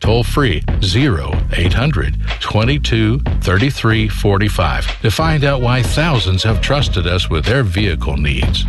toll free 0800 22 33 45 to find out why thousands have trusted us with their vehicle needs.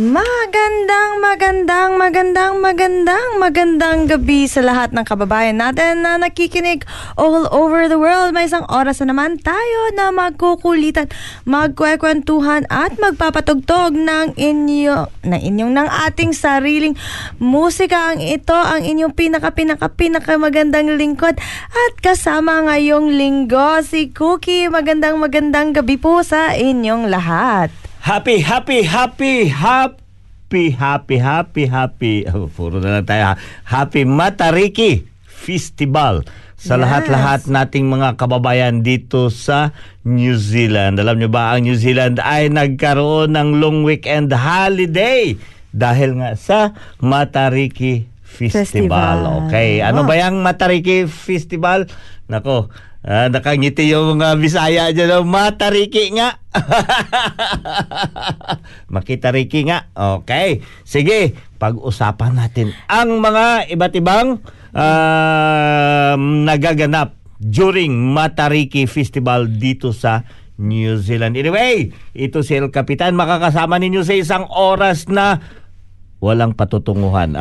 Magandang, magandang, magandang, magandang, magandang gabi sa lahat ng kababayan natin na nakikinig all over the world. May isang oras na naman tayo na magkukulitan, magkwekwentuhan at magpapatugtog ng inyo, ng inyong, ng ating sariling musika. Ang ito ang inyong pinaka, pinaka, pinaka magandang lingkod at kasama ngayong linggo si Cookie. Magandang, magandang gabi po sa inyong lahat. Happy, happy, happy, happy, happy, happy, happy. Oh, puro na lang tayo. ha. Happy Matariki Festival sa Yes. lahat-lahat nating mga kababayan dito sa New Zealand. Alam nyo ba, ang New Zealand ay nagkaroon ng long weekend holiday dahil nga sa Matariki Festival. Festival. Okay, ano Wow. ba yung Matariki Festival? Nako, ah, nakangiti yung mga Bisaya dyan. oh. Matariki nga. Makitariki nga. Okay. Sige, pag-usapan natin ang mga iba't ibang ah, nagaganap during Matariki Festival dito sa New Zealand. Anyway, ito si El Capitan. Makakasama ninyo sa isang oras na walang patutunguhan.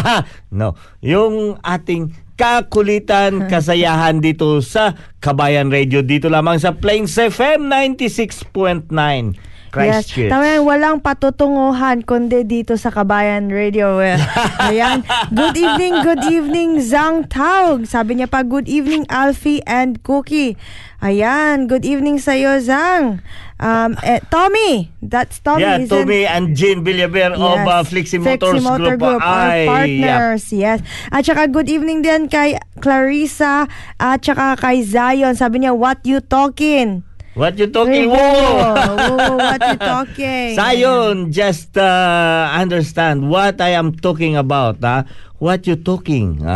no, yung ating kakulitan, kasayahan dito sa Kabayan Radio dito lamang sa Plains FM 96.9 Christchurch. Yes. Tama walang patutunguhan kundi dito sa Kabayan Radio. Eh, Ayan. Good evening, good evening, Zhang Taug. Sabi niya pa, good evening, Alfie and Cookie. Ayan, good evening sa'yo, Zhang. Um, eh, Tommy, that's Tommy. yeah, isn't- Tommy and Jean Villaver of uh, Flixie Motors Motor Group. Group, our Ay, yeah. partners, yes. At saka good evening din kay Clarissa at saka kay Zion. Sabi niya, what you talking? What you talking? Whoa, Whoa! whoa, what you talking? Sayon, just uh, understand what I am talking about. Ha? What you talking?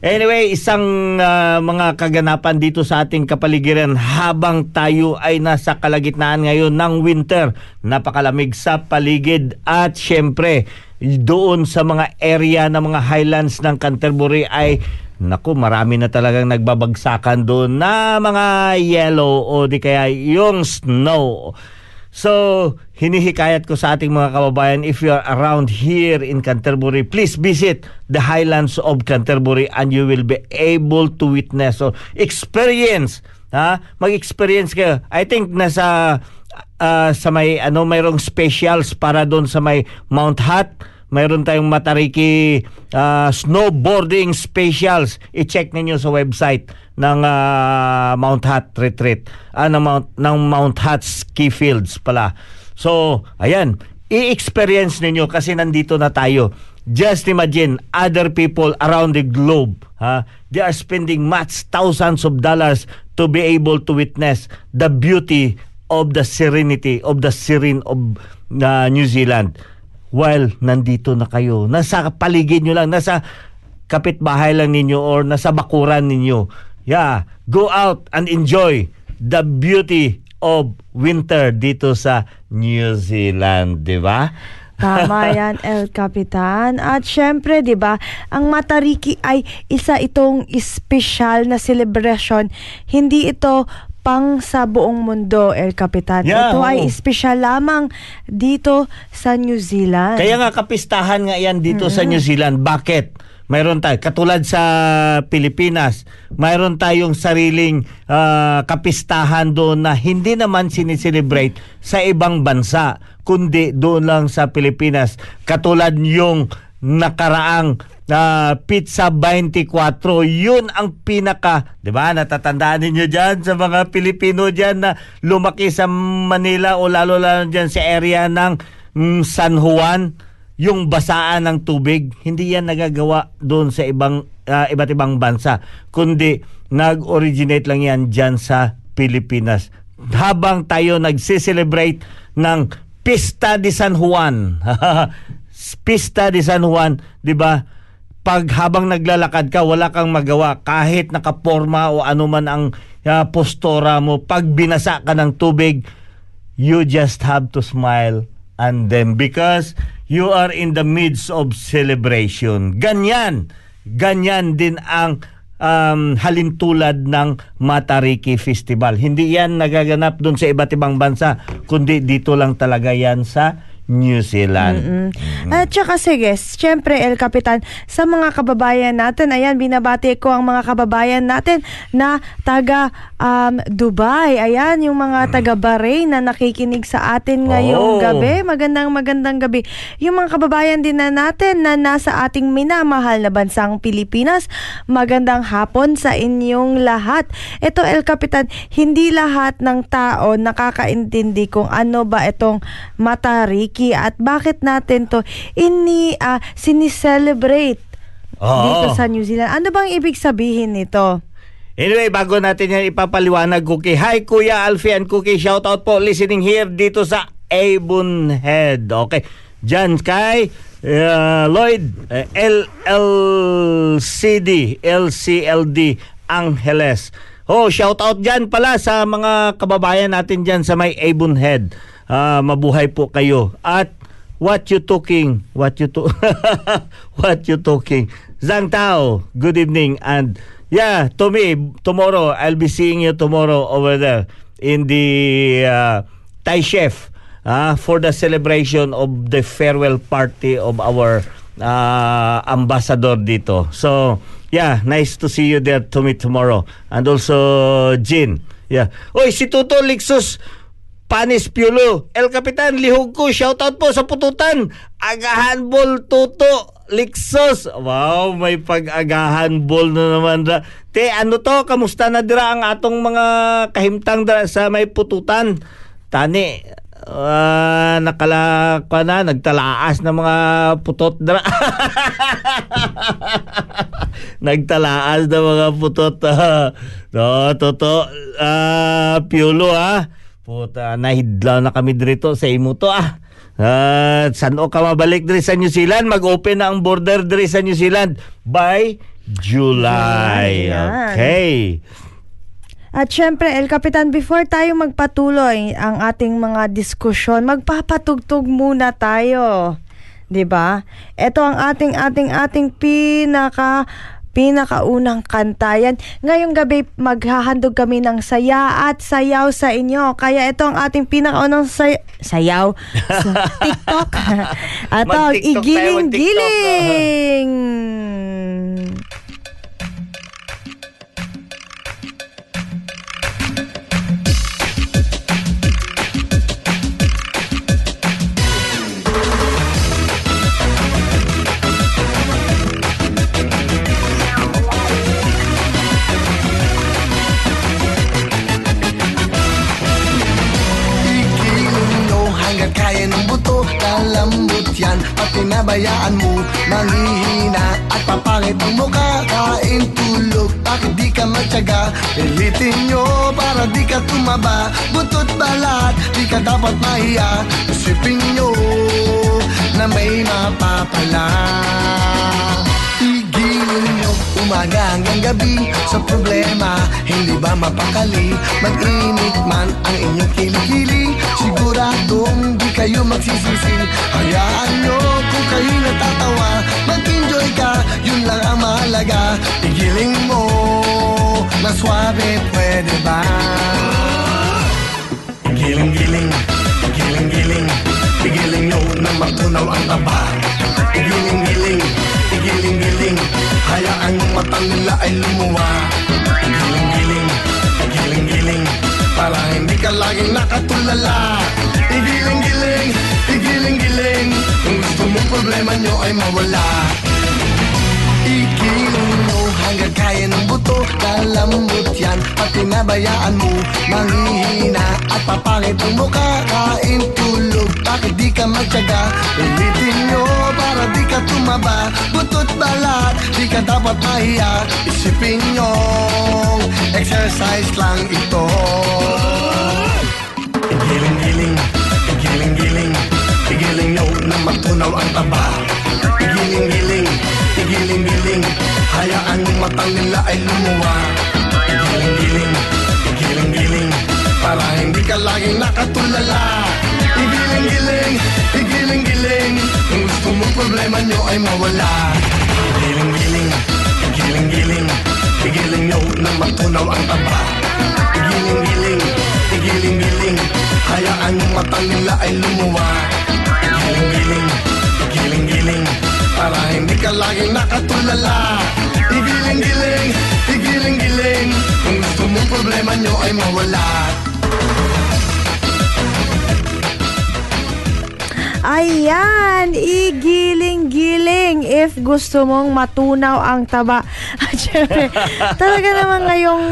Anyway, isang ah, mga kaganapan dito sa ating kapaligiran habang tayo ay nasa kalagitnaan ngayon ng winter. Napakalamig sa paligid at syempre doon sa mga area ng mga highlands ng Canterbury ay Naku, marami na talagang nagbabagsakan doon na mga yellow o di kaya yung snow. So, hinihikayat ko sa ating mga kababayan, if you are around here in Canterbury, please visit the highlands of Canterbury and you will be able to witness or experience. Ha? Mag-experience kayo. I think nasa ah, sa may ano mayroong specials para doon sa may Mount Hot mayroon tayong Matariki ah, snowboarding specials. I-check ninyo sa website ng ah, Mount Hot Retreat. Ah, ng Mount, ng Mount Hot Ski Fields pala. So, ayan. I-experience ninyo kasi nandito na tayo. Just imagine other people around the globe. Ha? They are spending much thousands of dollars to be able to witness the beauty of the serenity of the serene of uh, New Zealand while nandito na kayo. Nasa paligid nyo lang, nasa kapitbahay lang ninyo or nasa bakuran ninyo. Yeah, go out and enjoy the beauty of winter dito sa New Zealand, di ba? Tama yan, El Capitan. At syempre, di ba, ang Matariki ay isa itong espesyal na celebration. Hindi ito pang sa buong mundo, El Capitan. Yeah, ito ay oo. espesyal lamang dito sa New Zealand. Kaya nga kapistahan nga yan dito sa New Zealand. Bakit? Mayroon tayo, katulad sa Pilipinas, mayroon tayong sariling ah, kapistahan doon na hindi naman sineselebrate sa ibang bansa, kundi doon lang sa Pilipinas. Katulad yung nakaraang na Pizza 24, yun ang pinaka, 'di ba? Natatandaan niyo diyan sa mga Pilipino diyan na lumaki sa Manila o lalo lalo diyan sa area ng mm, San Juan, yung basaan ng tubig, hindi yan nagagawa doon sa ibang ah, iba't ibang bansa, kundi nag-originate lang yan diyan sa Pilipinas. Habang tayo nagse-celebrate ng Pista de San Juan. Pista de San Juan, 'di ba? Pag habang naglalakad ka, wala kang magawa kahit nakaporma o ano man ang ah, postura mo, pag binasa ka ng tubig, you just have to smile and then because you are in the midst of celebration. Ganyan. Ganyan din ang um, halintulad ng Matariki Festival. Hindi yan nagaganap doon sa iba't ibang bansa, kundi dito lang talaga yan sa New Zealand. At saka sige, syempre El Capitan, sa mga kababayan natin, ayan, binabati ko ang mga kababayan natin na taga um, Dubai. Ayan, yung mga taga Bahrain na nakikinig sa atin ngayong Oh. gabi. Magandang magandang gabi. Yung mga kababayan din na natin na nasa ating minamahal na bansang Pilipinas, magandang hapon sa inyong lahat. Ito El Capitan, hindi lahat ng tao nakakaintindi kung ano ba itong Matariki at bakit natin to ini ah, sinicelebrate Oo. dito sa New Zealand. Ano bang ibig sabihin nito? Anyway, bago natin yan ipapaliwanag, Cookie. Hi, Kuya Alfie and Cookie. Shout out po listening here dito sa Avonhead. Okay. Diyan kay uh, Lloyd, uh, LLCD, LCLD Angeles. Oh, shout out dyan pala sa mga kababayan natin dyan sa may Avonhead. Ah, mabuhay po kayo. At what you talking? What you to What you talking? Zhang Tao, good evening and yeah, to me tomorrow I'll be seeing you tomorrow over there in the uh, Thai Chef ah, for the celebration of the farewell party of our uh, ambassador dito. So, yeah, nice to see you there to me tomorrow. And also, Jin. Yeah. Oy, si Tuto Lixus Panis Piolo. El Capitan, lihog ko. Shoutout po sa pututan. Agahan ball Tuto Lixos. Wow, may pag-agahan ball na naman. Ra. Te, ano to? Kamusta na dira ang atong mga kahimtang dira sa may pututan? Tani, ah, nakala pa na, nagtalaas ng mga putot dira. nagtalaas ng mga putot. no, toto, ah, piolo ah. Puta, nahidlaw na kami dito sa imo to ah. At saan o ka mabalik diri sa New Zealand? Mag-open na ang border diri sa New Zealand by July. Okay. At syempre, El Capitan, before tayo magpatuloy ang ating mga diskusyon, magpapatugtog muna tayo. 'Di ba? Ito ang ating ating ating pinaka pinakaunang kantayan. Ngayong gabi maghahandog kami ng saya at sayaw sa inyo. Kaya ito ang ating pinakaunang say- sayaw sa TikTok. at Mag-TikTok tayo, igiling-giling. yan at pinabayaan mo. Manghihina at papangit ang mukha. Kain tulog, bakit di ka matyaga? Pilitin nyo para di ka tumaba. Butot balat, di ka dapat mahiya. Isipin nyo na may mapapala. Igilin nyo umaga hanggang gabi. Sa problema, hindi ba mapakali? Mag-init man ang inyong kilikili. Siguradong di kayo magsisisi. Hayaan nyo kung kayo natatawa. Mag-enjoy ka, yun lang ang mahalaga. Igiling mo na swabe, pwede ba? Giling-giling, giling-giling. Igiling nyo na matunaw ang taba. Igiling-giling, igiling-giling Hayaan yung matang nila ay lumuwa Igiling-giling, igiling-giling Para hindi ka laging nakatulala. Igiling-giling, igiling-giling. Kung gusto mong problema nyo ay mawala. Ikiling mo hanggang kaya ng buto Kalambot yan. Pag pinabayaan mo Manghihina at papangit ang mukha. Kain tulog Bakit di ka magtyaga? Pilitin nyo para di ka tumaba. Butot balat Di ka dapat mahiya. Isipin nyo Exercise lang ito. Igiling-giling Igiling-giling. Igiling nyo na matunaw ang taba. Igiling-giling Igiling-giling Hayaan yung matang nila ay lumuwa. Igiling-giling Igiling-giling Para hindi ka laging nakatulala. Igiling-giling Igiling-giling Kung gusto mong problema nyo ay mawala. Igiling-giling Igiling-giling Igiling nyo na matunaw ang taba. Igiling-giling Igiling-giling Hayaan yung matang nila ay lumuwa. Igiling-giling Igiling-giling Para hindi ka laging nakatulala Igiling-giling Igiling-giling Kung gusto mong problema nyo ay mawala Ayan, igiling-giling if gusto mong matunaw ang taba. At syempre, talaga naman ngayong,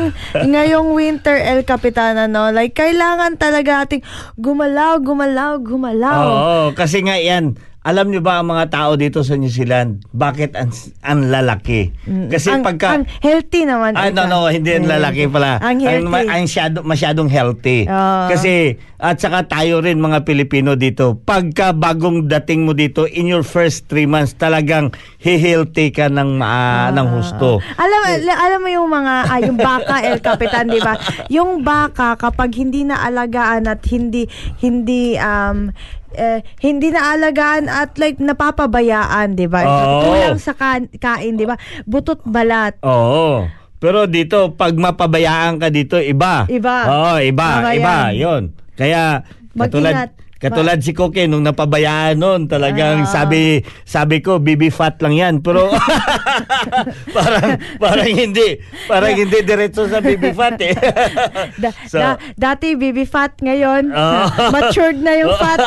ngayong winter El Capitana, no? Like, kailangan talaga ating gumalaw, gumalaw, gumalaw. Oo, kasi nga yan. Alam niyo ba ang mga tao dito sa New Zealand, bakit ang, ang lalaki? Kasi ang, pagka... ang healthy naman. Ah, no, no, hindi ang lalaki pala. Ang healthy. ma- ang masyado, masyadong healthy. Oo. Kasi, at saka tayo rin mga Pilipino dito, pagka bagong dating mo dito, in your first three months, talagang he-healthy ka ng, ma- ng husto. Alam alam mo yung mga ah, yung baka El Capitan, 'di ba? Yung baka kapag hindi na alagaan at hindi hindi um eh, hindi na alagaan at like napapabayaan, 'di ba? Oo. Kulang sa kan- kain, 'di ba? Butot balat. Oo. Pero dito, pag mapabayaan ka dito, iba. Iba. Oo, iba. Tama iba. yan. Yun. Kaya, Mag-ingat. katulad, katulad si Koke, nung napabayaan noon, talagang Ah. sabi, sabi ko, baby fat lang yan. Pero, parang, parang hindi. Parang hindi diretso sa baby fat eh. Da- So- da- dati baby fat ngayon. Oo. matured na yung fat.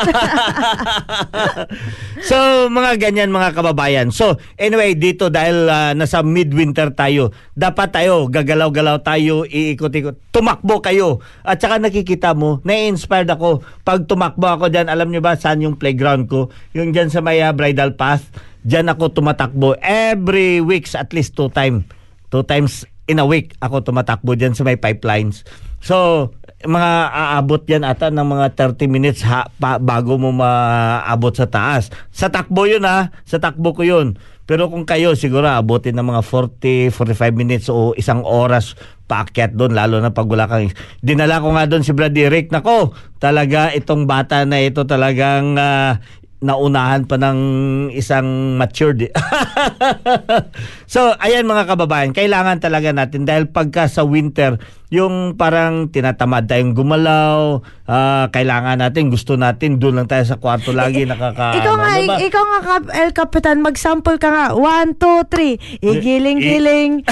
so, mga ganyan mga kababayan. So, anyway, dito dahil ah, nasa midwinter tayo, dapat tayo, gagalaw-galaw tayo, iikot-ikot. Tumakbo kayo. At saka nakikita mo, na-inspired ako. Pag tumakbo ako dyan, alam nyo ba saan yung playground ko? Yung dyan sa may ah, bridal path. Dyan ako tumatakbo. Every weeks, at least two time. Two times in a week ako tumatakbo dyan sa may pipelines. So, mga aabot yan ata ng mga 30 minutes ha, pa, bago mo maabot sa taas. Sa takbo yun ha, sa takbo ko yun. Pero kung kayo siguro abutin ng mga 40, 45 minutes o isang oras paakyat doon lalo na pag wala kang dinala ko nga doon si Brad Eric nako talaga itong bata na ito talagang ah, naunahan pa ng isang matured. so, ayan mga kababayan, kailangan talaga natin dahil pagka sa winter, yung parang tinatamad tayong gumalaw, ah, kailangan natin, gusto natin, doon lang tayo sa kwarto lagi nakaka... ikaw nga, ano ba? ikaw nga, Kap- El Capitan, mag-sample ka nga. One, two, three. Igiling-giling.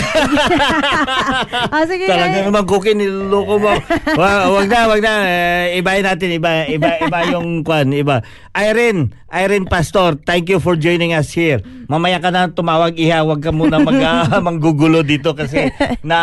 ah, sige. Talaga naman cookie niloloko mo. Wa- wag na, wag na. Eh, ibahin natin, iba, iba, iba yung kwan, iba. Irene, Irene Pastor, thank you for joining us here. Mamaya ka na tumawag, iha, wag ka muna mag, ah, manggugulo dito kasi na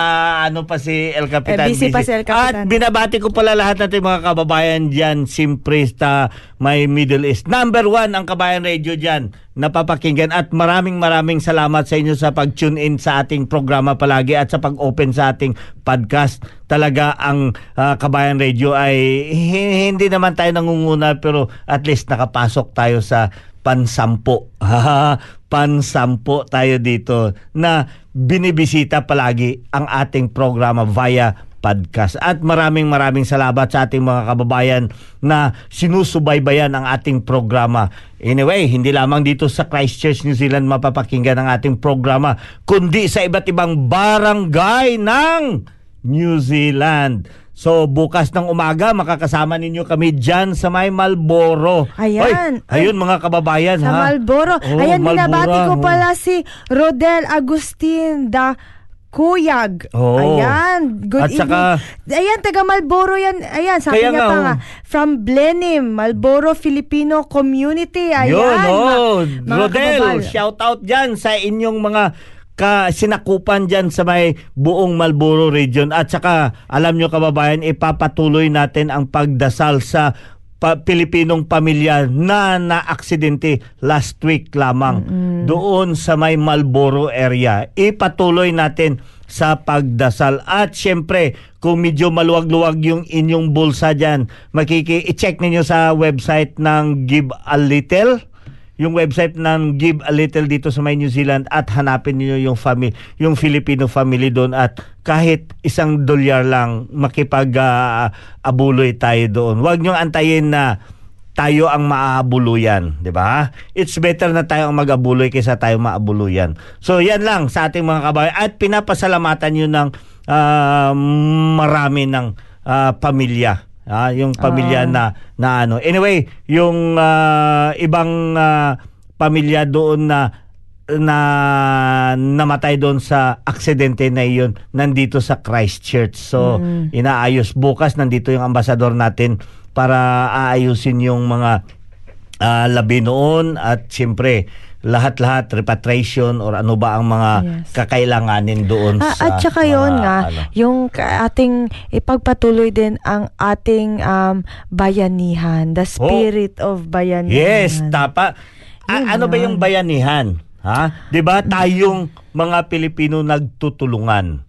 ano pa si El Capitan. Eh, busy pa si El At binabati ko pala lahat natin mga kababayan dyan, Simprista, may Middle East. Number one ang Kabayan Radio dyan, napapakinggan. At maraming maraming salamat sa inyo sa pag-tune in sa ating programa palagi at sa pag-open sa ating podcast. Talaga ang ah, Kabayan Radio ay hi- hindi naman tayo nangunguna pero at least nakapasok tayo sa pansampo. pansampo tayo dito na binibisita palagi ang ating programa via podcast. At maraming maraming salamat sa ating mga kababayan na sinusubaybayan ang ating programa. Anyway, hindi lamang dito sa Christchurch, New Zealand mapapakinggan ang ating programa, kundi sa iba't ibang barangay ng New Zealand. So bukas ng umaga makakasama ninyo kami dyan sa may Malboro. Ayan. Ayun mga kababayan Sa ha. Malboro. Oh, Ayan, binabati ko pala si Rodel Agustin da Kuyag. Oo. Ayan. Good At saka- evening. Ayan, taga Malboro yan. Ayan, sabi niya nga, pa oh. nga. From Blenim, Malboro Filipino Community. Ayan. Yun, oh, ma- Rodel, kababal. shout out dyan sa inyong mga ka sinakupan dyan sa may buong Malboro region at saka alam nyo kababayan ipapatuloy natin ang pagdasal sa pa- Pilipinong pamilya na na-aksidente last week lamang doon sa may Malboro area. Ipatuloy natin sa pagdasal. At syempre, kung medyo maluwag-luwag yung inyong bulsa dyan, makiki i-check ninyo sa website ng Give a Little yung website ng Give a Little dito sa may New Zealand at hanapin niyo yung family, yung Filipino family doon at kahit isang dolyar lang makipag ah, abuloy tayo doon. Huwag niyo antayin na tayo ang maabuluyan, 'di ba? It's better na tayo ang mag-abuloy kaysa tayo maabuluyan. So yan lang sa ating mga kababayan at pinapasalamatan niyo ng ah, marami ng ah, pamilya Ah, yung pamilya na na ano. Anyway, yung ah, ibang ah, pamilya doon na na namatay doon sa aksidente na iyon nandito sa Christchurch. So, inaayos bukas nandito yung ambasador natin para aayusin yung mga ah, labi noon at siyempre lahat-lahat repatriation or ano ba ang mga Yes. kakailanganin doon Ah, sa at saka yun nga, ano. yung ating ipagpatuloy din ang ating um, bayanihan, the spirit of bayanihan. Yes, tapa. A- Yun ano ba yung bayanihan? Ha? 'Di ba tayong mga Pilipino nagtutulungan.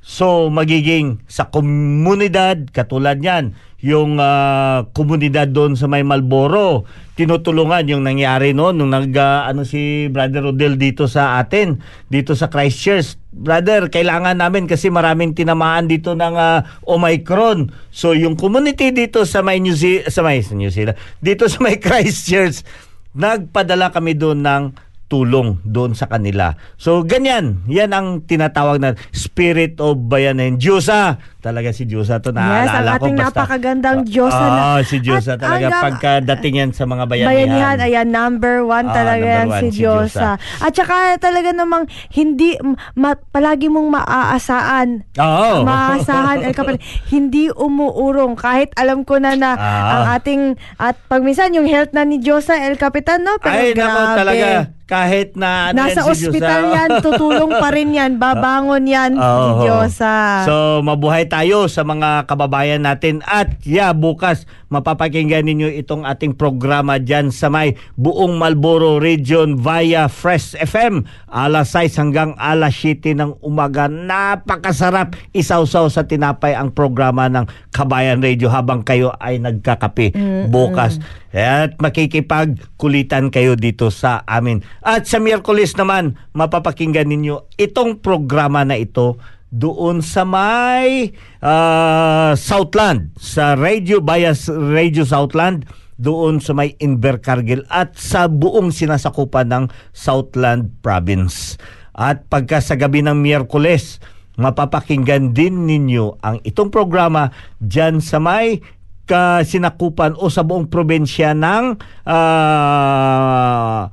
So magiging sa komunidad katulad niyan, yung ah, komunidad doon sa may Malboro, tinutulungan yung nangyari noon nung nag ah, ano si Brother Rodel dito sa atin, dito sa Christchurch. Brother, kailangan namin kasi maraming tinamaan dito ng ah, Omicron. So yung community dito sa may New Zealand, sa may New Zealand, dito sa may Christchurch, nagpadala kami doon ng tulong doon sa kanila. So ganyan, yan ang tinatawag na spirit of bayanin. Diyosa, talaga si Diyosa to Yes, naalala ang ko ating basta. napakagandang Diyosa na- Ah, si Diyosa At talaga hanggang- pagkadating yan sa mga bayanihan. Bayanihan, ayan, number one Ah, talaga number yan one, si si Diyosa. At saka talaga namang hindi, ma, palagi mong maaasaan. Oo. Maasahan, El Capitan, hindi umuurong. Kahit alam ko na na Ah. ang ating, at pag minsan yung health na ni Diyosa, El Capitan, no? Pero Ay, grabe. talaga. Kahit na ano Nasa yan si ospital Diyosa. yan, tutulong pa rin yan, babangon yan, si Oo. Diyosa. So, mabuhay tayo sa mga kababayan natin at yeah, bukas mapapakinggan ninyo itong ating programa dyan sa may buong Malboro region via Fresh FM alas 6 hanggang alas 7 ng umaga. Napakasarap isawsaw sa tinapay ang programa ng Kabayan Radio habang kayo ay nagkakape bukas. At makikipagkulitan kayo dito sa amin. At sa Miyerkules naman, mapapakinggan ninyo itong programa na ito doon sa may ah, Southland, sa Radio Bias Radio Southland, doon sa may Invercargill at sa buong sinasakupan ng Southland Province. At pagka sa gabi ng Miyerkules, mapapakinggan din ninyo ang itong programa dyan sa may kasinakupan o sa buong probinsya ng ah,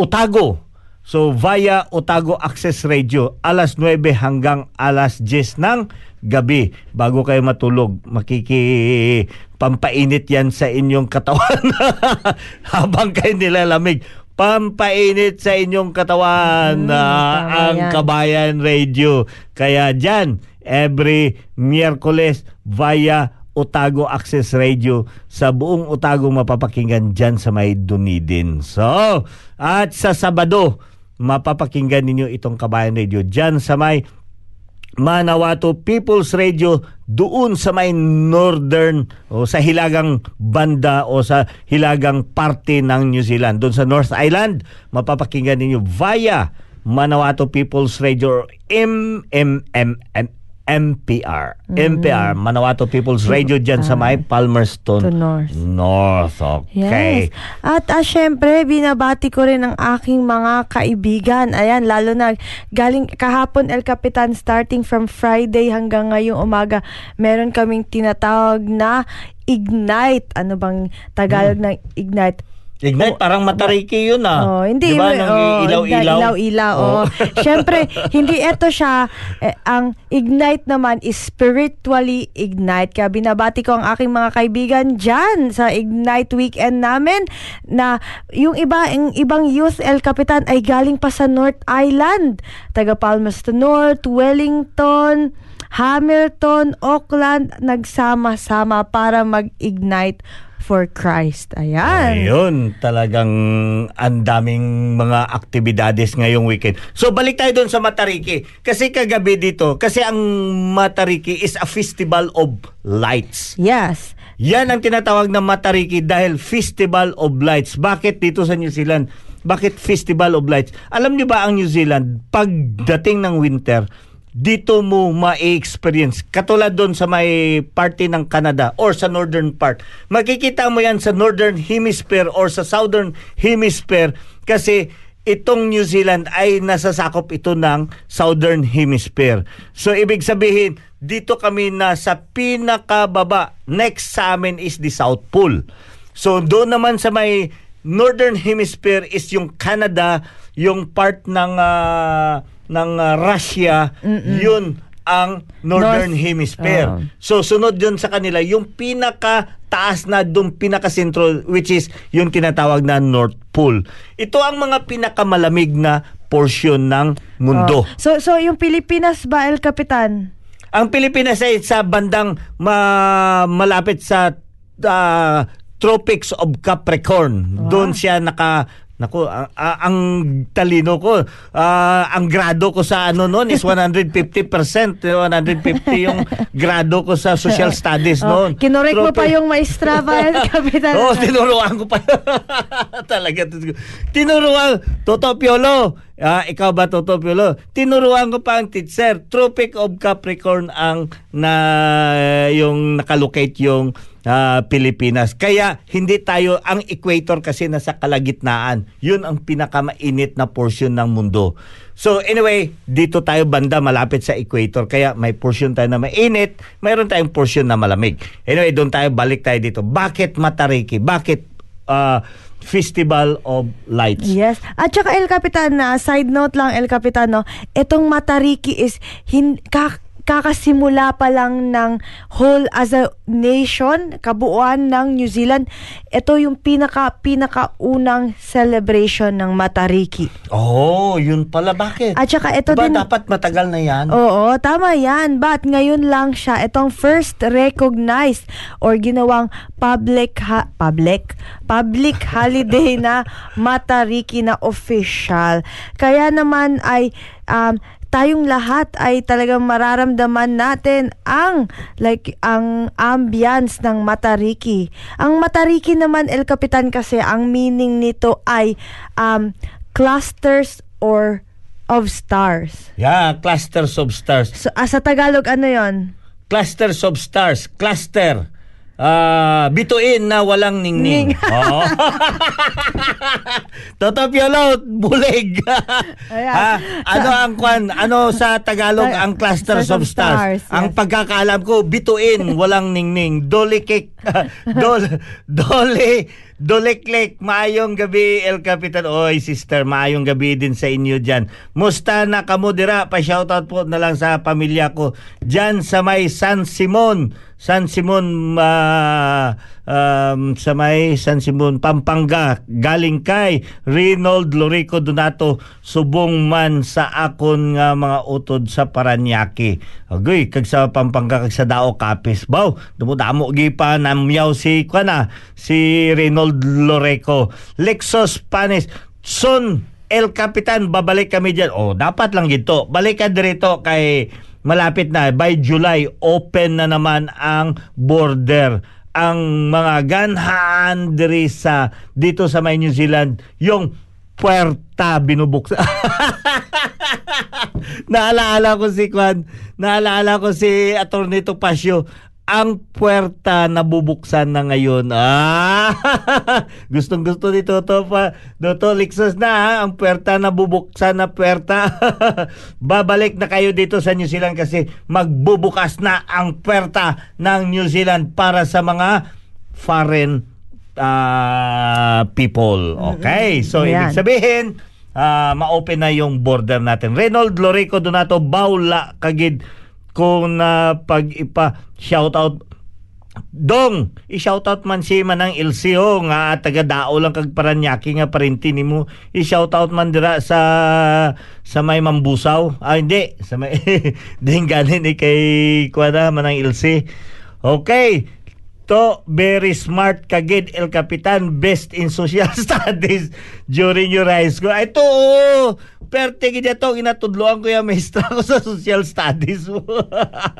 Otago. So via Otago Access Radio alas 9 hanggang alas 10 ng gabi bago kayo matulog makiki pampainit yan sa inyong katawan habang kayo nilalamig pampainit sa inyong katawan na tama ang yan. Kabayan Radio kaya dyan every Miyerkules via Otago Access Radio sa buong Otago mapapakinggan dyan sa may Dunedin. So, at sa Sabado, mapapakinggan ninyo itong Kabayan Radio dyan sa may Manawato People's Radio doon sa may northern o sa hilagang banda o sa hilagang parte ng New Zealand. Doon sa North Island, mapapakinggan ninyo via Manawato People's Radio or MMM MPR. MPR, Manawato People's Radio dyan sa may Palmerston To North. North. Okay. Yes. At ah, syempre, binabati ko rin ang aking mga kaibigan. Ayan, lalo na galing kahapon El Capitan starting from Friday hanggang ngayong umaga, meron kaming tinatawag na Ignite. Ano bang Tagalog Hmm. ng Ignite? Ignite, parang matariki yun ah. Oh, hindi Di ba? mo- Nang oh, ilaw-ilaw. ilaw-ilaw, Oh. oh. Syempre, hindi ito siya eh, ang ignite naman is spiritually ignite. Kaya binabati ko ang aking mga kaibigan diyan sa Ignite weekend namin na yung iba yung ibang youth El Capitan ay galing pa sa North Island, taga Palmerston North, Wellington, Hamilton, Auckland, nagsama-sama para mag-ignite for Christ. Ayan. Ayun, talagang ang daming mga aktibidades ngayong weekend. So balik tayo doon sa Matariki. Kasi kagabi dito, kasi ang Matariki is a festival of lights. Yes. Yan ang tinatawag na Matariki dahil Festival of Lights. Bakit dito sa New Zealand? Bakit Festival of Lights? Alam niyo ba ang New Zealand, pagdating ng winter, dito mo ma-experience. Katulad doon sa may party ng Canada or sa northern part. Makikita mo yan sa northern hemisphere or sa southern hemisphere kasi itong New Zealand ay nasasakop ito ng southern hemisphere. So ibig sabihin, dito kami na sa pinakababa. Next sa amin is the South Pole. So doon naman sa may northern hemisphere is yung Canada, yung part ng ah, ng ah, Russia, yun ang northern North. hemisphere. Oh. So sunod yun sa kanila yung pinaka taas na doon pinaka sentro which is yung tinatawag na North Pole. Ito ang mga pinakamalamig na portion ng mundo. Oh. So so yung Pilipinas ba El Capitan? Ang Pilipinas ay sa bandang ma- malapit sa ah, Tropics of Capricorn. Doon siya naka Naku, ang, ang talino ko, ah, ang grado ko sa ano noon is 150%. 150 yung grado ko sa social studies Oh, noon. kinorek mo pa yung maestra ba El Capitan? Oo, oh, tinuruan ko pa. Talaga. Tinuruan. Toto Piolo. Ah, ikaw ba Toto Piolo? Tinuruan ko pa ang teacher. Tropic of Capricorn ang na yung nakalocate yung ah, Pilipinas. Kaya hindi tayo ang equator kasi nasa kalagitnaan. Yun ang pinakamainit na portion ng mundo. So anyway, dito tayo banda malapit sa equator. Kaya may portion tayo na mainit, mayroon tayong portion na malamig. Anyway, doon tayo balik tayo dito. Bakit Matariki? Bakit ah, Festival of Lights? Yes. At saka El Capitan na side note lang El Capitan no, itong Matariki is hin, ka, kakasimula pa lang ng whole as a nation, kabuuan ng New Zealand. Ito yung pinaka pinakaunang celebration ng Matariki. Oh, yun pala. Bakit? At saka ito diba din dapat matagal na yan? Oo, tama yan. But ngayon lang siya, itong first recognized or ginawang public ha- public public holiday na Matariki na official. Kaya naman ay um, tayong lahat ay talagang mararamdaman natin ang like ang ambience ng Matariki. Ang Matariki naman El Capitan kasi ang meaning nito ay um, clusters or of stars. Yeah, clusters of stars. So, ah, sa Tagalog, ano yon? Clusters of stars. Cluster. Ah, bituin na walang ningning. Ning. Oo. Toto Piolo, bulig. Ha? Ano ang kwan? Ano sa Tagalog ang clusters of stars? stars, Ang yes. pagkakaalam ko, bituin, walang ningning. Dolikik. Dol, dole, doleklek. Maayong gabi, El Capitan. Oy, sister, maayong gabi din sa inyo dyan. Musta na kamudira? Pa-shoutout po na lang sa pamilya ko. Dyan sa may San Simon. San Simon ah, um, sa may San Simon Pampanga galing kay Reynold Lorico Donato subong man sa akon nga mga utod sa Paranaque. Agoy kag sa Pampanga kag sa Dao Kapis. Baw, dumudamo gi pa namyaw si kana si Reynold Lorico. Lexos Panis Son El Capitan, babalik kami dyan. Oh, dapat lang gito. Balik ka dito kay malapit na by July open na naman ang border ang mga ganhaan diri sa dito sa may New Zealand yung puerta binubuksan naalaala ko si Kwan naalaala ko si Atty. Topacio ang puerta nabubuksan na ngayon. Ah! Gustong gusto ni Toto pa. Toto Lixos na ha? ang puerta nabubuksan na puerta. Babalik na kayo dito sa New Zealand kasi magbubukas na ang puerta ng New Zealand para sa mga foreign ah, people. Okay? So, Ayan. ibig sabihin, ah, ma-open na yung border natin. Reynold Lorico Donato, Baula, Kagid, kung na pag ipa shoutout Dong, i-shoutout man si Manang Ilseo nga taga Dao lang kag Paranaque nga parinti nimo. I-shoutout man dira sa sa may Mambusaw. Ah hindi, sa may dingganin ni kay kuana Manang Ilse. Okay. To very smart kagid El Capitan best in social studies during your high school. Ay to oh, perte gid to inatudloan ko yung maestra ko sa social studies mo.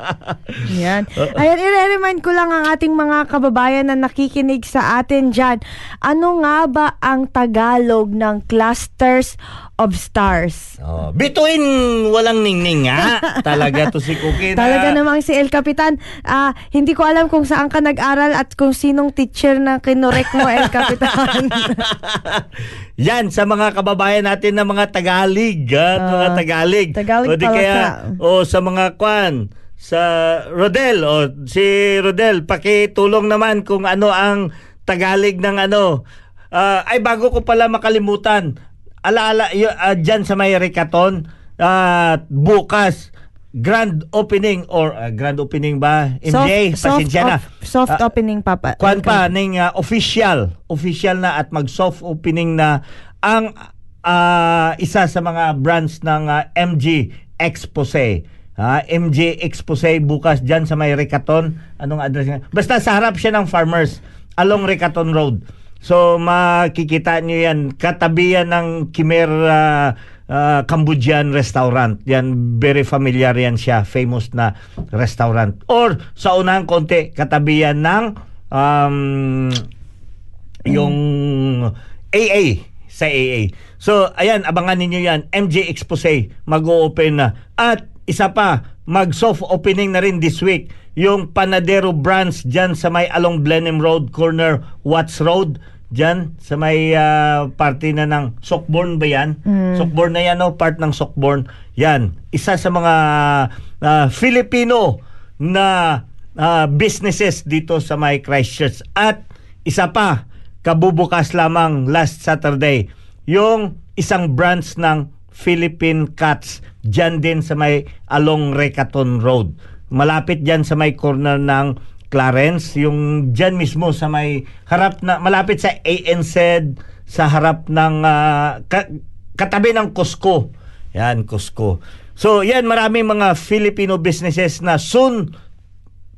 Yan. Ayan, i-remind ko lang ang ating mga kababayan na nakikinig sa atin dyan. Ano nga ba ang Tagalog ng clusters of stars? Oh, bituin walang ningning nga. Talaga to si Cookie na. Talaga namang si El Capitan, ah, hindi ko alam kung saan ka nag-aral at kung sinong teacher na kinorek mo, El Capitan. Yan sa mga kababayan natin na mga Tagalog, ah, mga Ah, Tagalog. Tagalog o di kaya ka. o sa mga kwan sa Rodel o si Rodel pakitulong naman kung ano ang Tagalog ng ano. Ah, ay bago ko pala makalimutan. Alaala y- ah, dyan sa may Rikaton ah, bukas grand opening or ah, grand opening ba? MJ, pasensya na. op- soft Ah, opening, Papa. Kwan pa ning uh, official, official na at mag soft opening na ang ah, isa sa mga branch ng ah, MG Expose. Ha, MG Expose bukas diyan sa may Recaton. Anong address nga? Basta sa harap siya ng Farmers along Recaton Road. So makikita niyo yan katabi yan ng Khmer ah, ah, Cambodian restaurant. Yan very familiar yan siya, famous na restaurant. Or sa unang konti katabi yan ng um, yung AA sa AA. So, ayan, abangan ninyo yan. MJ Expose, mag-open na. At isa pa, mag-soft opening na rin this week. Yung Panadero branch dyan sa may along Blenheim Road, corner Watts Road. Dyan, sa may ah, party na ng Sockborn ba yan? Sockborn na yan, no? part ng Sockborn. Yan, isa sa mga ah, Filipino na ah, businesses dito sa may Christchurch. At isa pa, kabubukas lamang last Saturday, yung isang branch ng Philippine Cats dyan din sa may along Recaton Road. Malapit dyan sa may corner ng Clarence, yung dyan mismo sa may harap na malapit sa ANZ sa harap ng ah, ka- katabi ng Cusco. Yan, Cusco. So, yan maraming mga Filipino businesses na soon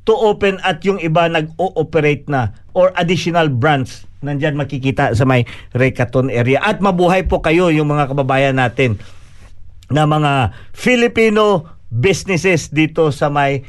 to open at yung iba nag-ooperate na or additional branch nandyan makikita sa may Recaton area. At mabuhay po kayo yung mga kababayan natin na mga Filipino businesses dito sa may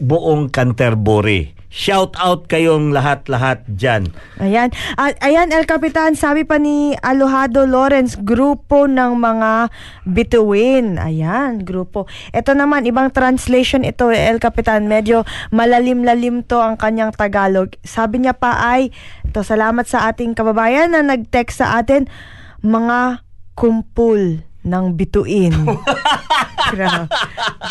buong Canterbury. Shout out kayong lahat-lahat dyan. Ayan. At ayan, El Capitan, sabi pa ni Alojado Lawrence, grupo ng mga bituin. Ayan, grupo. Ito naman, ibang translation ito, El Capitan. Medyo malalim-lalim to ang kanyang Tagalog. Sabi niya pa ay, ito, salamat sa ating kababayan na nag-text sa atin, mga kumpul ng bituin. Gra-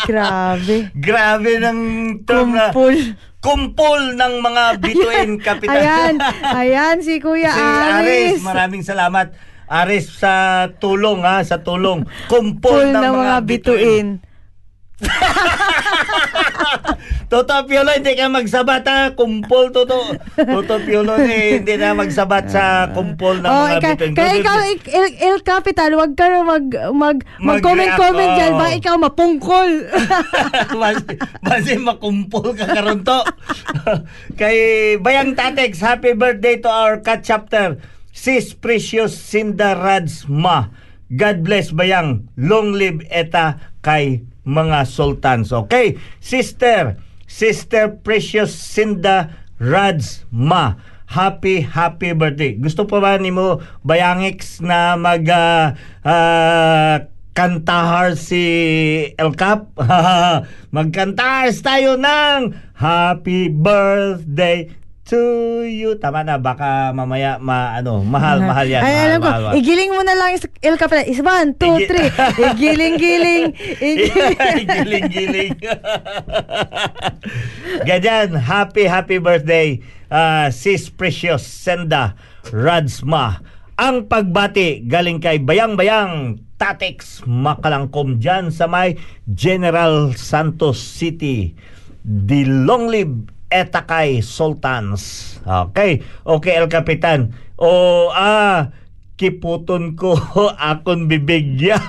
grabe. Grabe ng term na Kumpul. kumpol ng mga bituin, Kapitan. Ayan, ayan si Kuya si Aris. Aris. Maraming salamat. Aris sa tulong ha, sa tulong. Full Kumpol ng, ng mga bituin. Toto Piolo, hindi ka magsabat ha. Kumpol, Toto. Toto Piolo, eh, hindi na magsabat sa kumpol ng Oh, mga ika, bituin. kaya ikaw, ik- Il, Il Capital, wag ka na mag, mag, mag-comment comment Mag-react, dyan. oh. Ba ikaw mapungkol. mas, mas makumpol ka karon to. Kay Bayang Tatex, happy birthday to our cat chapter. Sis Precious Cinda Rads Ma. God bless Bayang. Long live eta kay mga sultans. Okay? Sister, Sister Precious Cinda Rads Ma. Happy, happy birthday. Gusto pa ba ni mo, Bayangix, na mag ah, ah, kantahar si El Cap. Magkantahar tayo ng Happy Birthday to you. Tama na, baka mamaya ma, ano, mahal, mahal yan. Ay, mahal, alam ko. mahal, mahal. Igiling mo na lang yung Il Capital. Is one, two, Igi- three. Igiling, giling. Igiling. giling, giling. Ganyan, happy, happy birthday, uh, Sis Precious Senda Radsma. Ang pagbati galing kay Bayang Bayang Tatex Makalangkom dyan sa may General Santos City. The Long Live Etakay Sultans. Okay. Okay, El Capitan. O, ah, kiputon ko akon bibigya.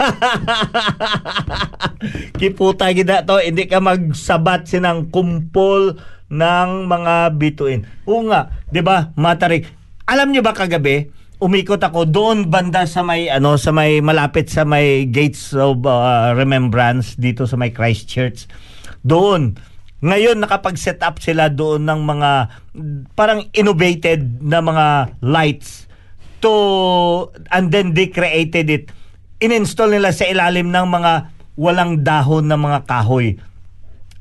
Kiputa gida to, hindi ka magsabat sinang kumpol ng mga bituin. Oo nga, 'di ba? Matarik. Alam niyo ba kagabi, umikot ako doon banda sa may ano sa may malapit sa may Gates of uh, Remembrance dito sa may Christchurch. Doon ngayon nakapag-set up sila doon ng mga parang innovated na mga lights to and then they created it. Ininstall nila sa ilalim ng mga walang dahon na mga kahoy.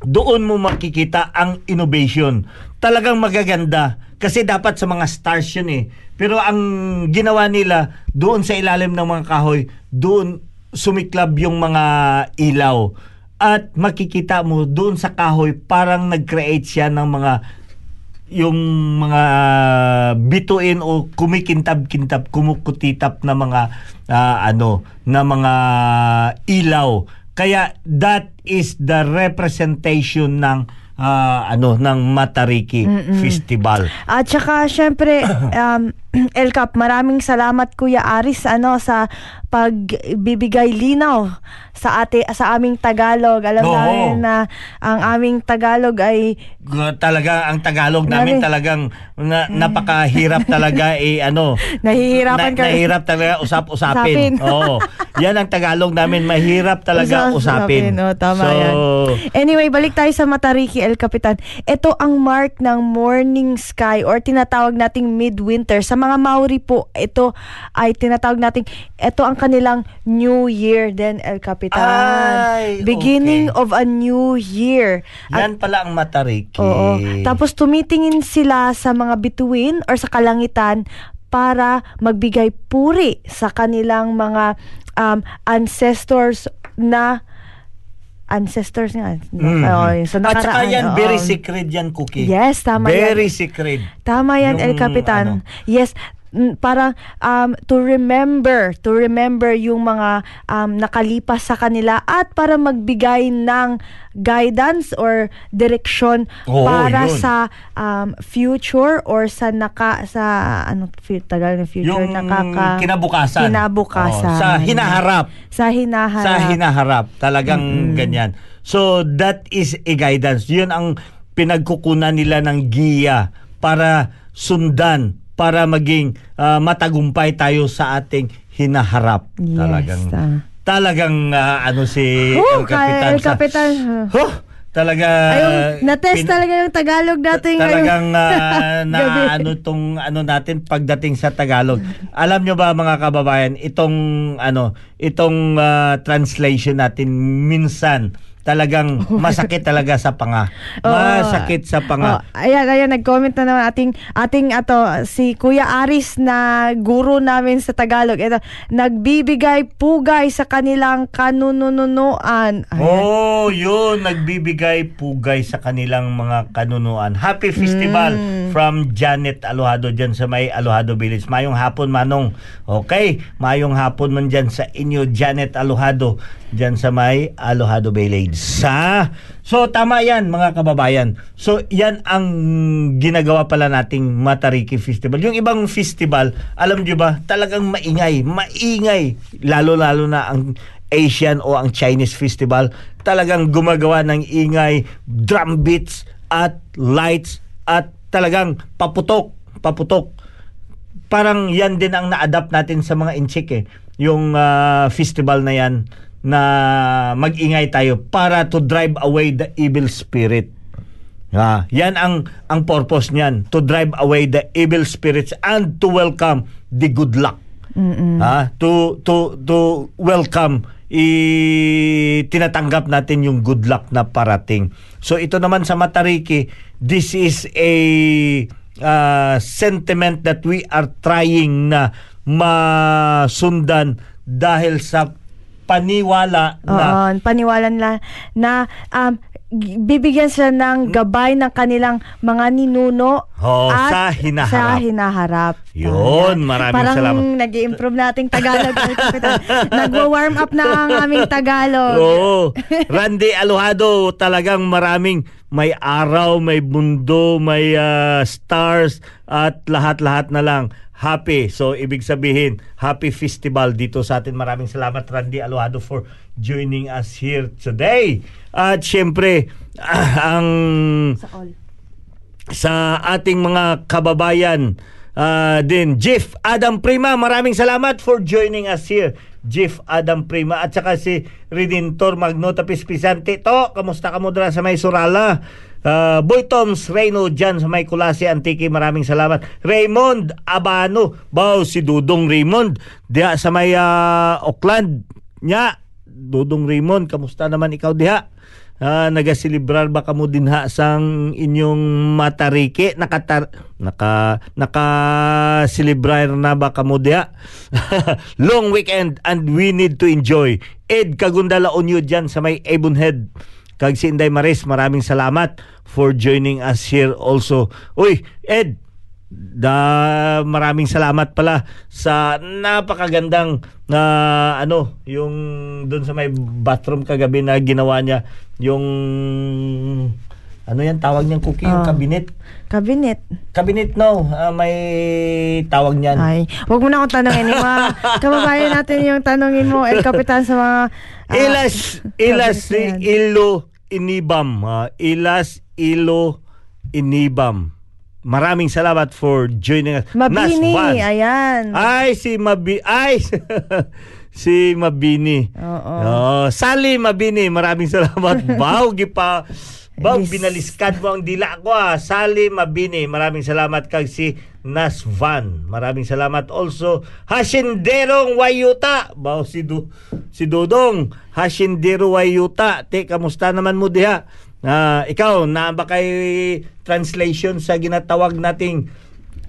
Doon mo makikita ang innovation. Talagang magaganda kasi dapat sa mga stars yun eh. Pero ang ginawa nila doon sa ilalim ng mga kahoy doon sumiklab yung mga ilaw at makikita mo doon sa kahoy parang nag-create siya ng mga yung mga bituin o kumikintab-kintab, kumukutitap na mga ah, ano, na mga ilaw. Kaya that is the representation ng ah, ano ng Matariki Festival. At saka, syempre, um, El Cap, maraming salamat Kuya Aris ano sa pagbibigay linaw sa ate sa aming Tagalog. Alam Oo. namin na ang aming Tagalog ay Talaga ang Tagalog namin Grabe. talagang na, napakahirap talaga eh ano nahihirapan na, ka. Nahirap talaga usap-usapin. Usapin. Oo. Yan ang Tagalog namin, mahirap talaga usapin. Oh, tama so, yan. Anyway, balik tayo sa Matariki, El Capitan. Ito ang mark ng morning sky or tinatawag nating midwinter. Sa mga Maori po, ito ay tinatawag nating, ito ang kanilang New Year din, El Capitan. Ay, Beginning okay. of a new year. At Yan pala ang matariki. Oo. Tapos tumitingin sila sa mga bituin or sa kalangitan para magbigay puri sa kanilang mga um, ancestors na ancestors nga. Mhm. Oo, sa At saka yan, very secret yan, Cookie. Yes, tama yan. Very secret. Tama yan, El Yung Capitan. ano. Yes. Parang um, to remember, to remember yung mga um, nakalipas sa kanila at para magbigay ng guidance or direction Oo, para yun. sa um, future or sa naka sa ano tagal ng future Yung nakaka kinabukasan. kinabukasan. Oo, sa hinaharap. sa hinaharap Sa hinaharap. Talagang ganyan. So, that is a guidance. Yun ang pinagkukunan nila ng giya para sundan, para maging ah, matagumpay tayo sa ating hinaharap. Yes, Talagang, ah. talagang ah, ano si Oh, El Capitan. El sa- Capitan. Huh, talaga. Ayun, na-test pin- talaga yung Tagalog natin ngayong talagang ah, na ano tong ano natin pagdating sa Tagalog. Alam nyo ba mga kababayan, itong ano, itong ah, translation natin minsan talagang masakit talaga sa panga. Masakit sa panga. Oh, ayan, ayan, nag-comment na naman ating, ating ato, si Kuya Aris na guro namin sa Tagalog. Ito, nagbibigay pugay sa kanilang kanununuan. Ayan. Oh, yun. Nagbibigay pugay sa kanilang mga kanunuan. Happy Festival Mm. from Janet Alohado dyan sa may Alohado Village. Mayong hapon, Manong. Okay. Mayong hapon man dyan sa inyo, Janet Alohado. Dyan sa may Alohado Village. Sa... So, tama yan, mga kababayan. So, yan ang ginagawa pala nating Matariki Festival. Yung ibang festival, alam nyo ba, talagang maingay. Maingay. Lalo-lalo na ang Asian o ang Chinese festival talagang gumagawa ng ingay, drum beats at lights at talagang paputok, paputok. Parang yan din ang na-adapt natin sa mga inchik eh. Yung ah, festival na yan na mag-ingay tayo para to drive away the evil spirit. Ah, yan ang ang purpose niyan, to drive away the evil spirits and to welcome the good luck. Ah, to to to welcome i tinatanggap natin yung good luck na parating. So ito naman sa Matariki, this is a uh, sentiment that we are trying na masundan dahil sa paniwala na Oo, paniwala nila na um, bibigyan sila ng gabay ng kanilang mga ninuno Oo, at sa hinaharap. Sa hinaharap. Yun, Ayan. maraming Parang salamat. nag improve nating Tagalog. Capitan. Nagwa-warm up na ang aming Tagalog. Oo. Randy Alojado, talagang maraming may araw, may mundo, may ah, stars at lahat-lahat na lang happy. So ibig sabihin, happy festival dito sa atin. Maraming salamat Randy Alojado for joining us here today. At syempre, ah, ang Sa all. sa ating mga kababayan ah, din. Jeff Adam Prima, maraming salamat for joining us here. Jeff Adam Prima at saka si Redentor Magnota Pispisante. To, kamusta ka mo sa may Surala? Uh, Boy Toms Reyno sa may Kulasi Antique. Maraming salamat. Raymond Abano. Bao, si Dudong Raymond. Diha sa may ah, Auckland. Nya, Dudong Raymond, kamusta naman ikaw diha? Ah, nagasilibrar ba kamo dinha sang inyong matariki nakatar naka naka silibrar na ba kamo diha long weekend and we need to enjoy Ed Kagundala Onyo dyan sa may Avonhead kag si Inday Maris maraming salamat for joining us here also. Uy Ed da maraming salamat pala sa napakagandang na ano yung doon sa may bathroom kagabi na ginawa niya yung ano yan tawag niyang cookie yung Ah. cabinet Cabinet. cabinet no Ah, may tawag niyan Ay, wag mo na akong tanongin. Yung mga kababayan natin yung tanongin mo, El Capitan, sa mga... ah, Ilas Ilas yan. Ilo Inibam ah, Ilas Ilo Inibam Maraming salamat for joining us. Mabini, Nas ayan. Ay, si Mabi... Ay, si Mabini. Oo. Oh, Sally Mabini, maraming salamat. Baw, gipa... Yes. binaliskad mo ang dila ko ah. Sally Mabini, maraming salamat kag si Nas Van. Maraming salamat also. Hasinderong Wayuta. Baw, si, du, si Dudong. Hasindero Wayuta. Te, kamusta naman mo diha? Ah, ikaw, na ba kay translation sa ginatawag nating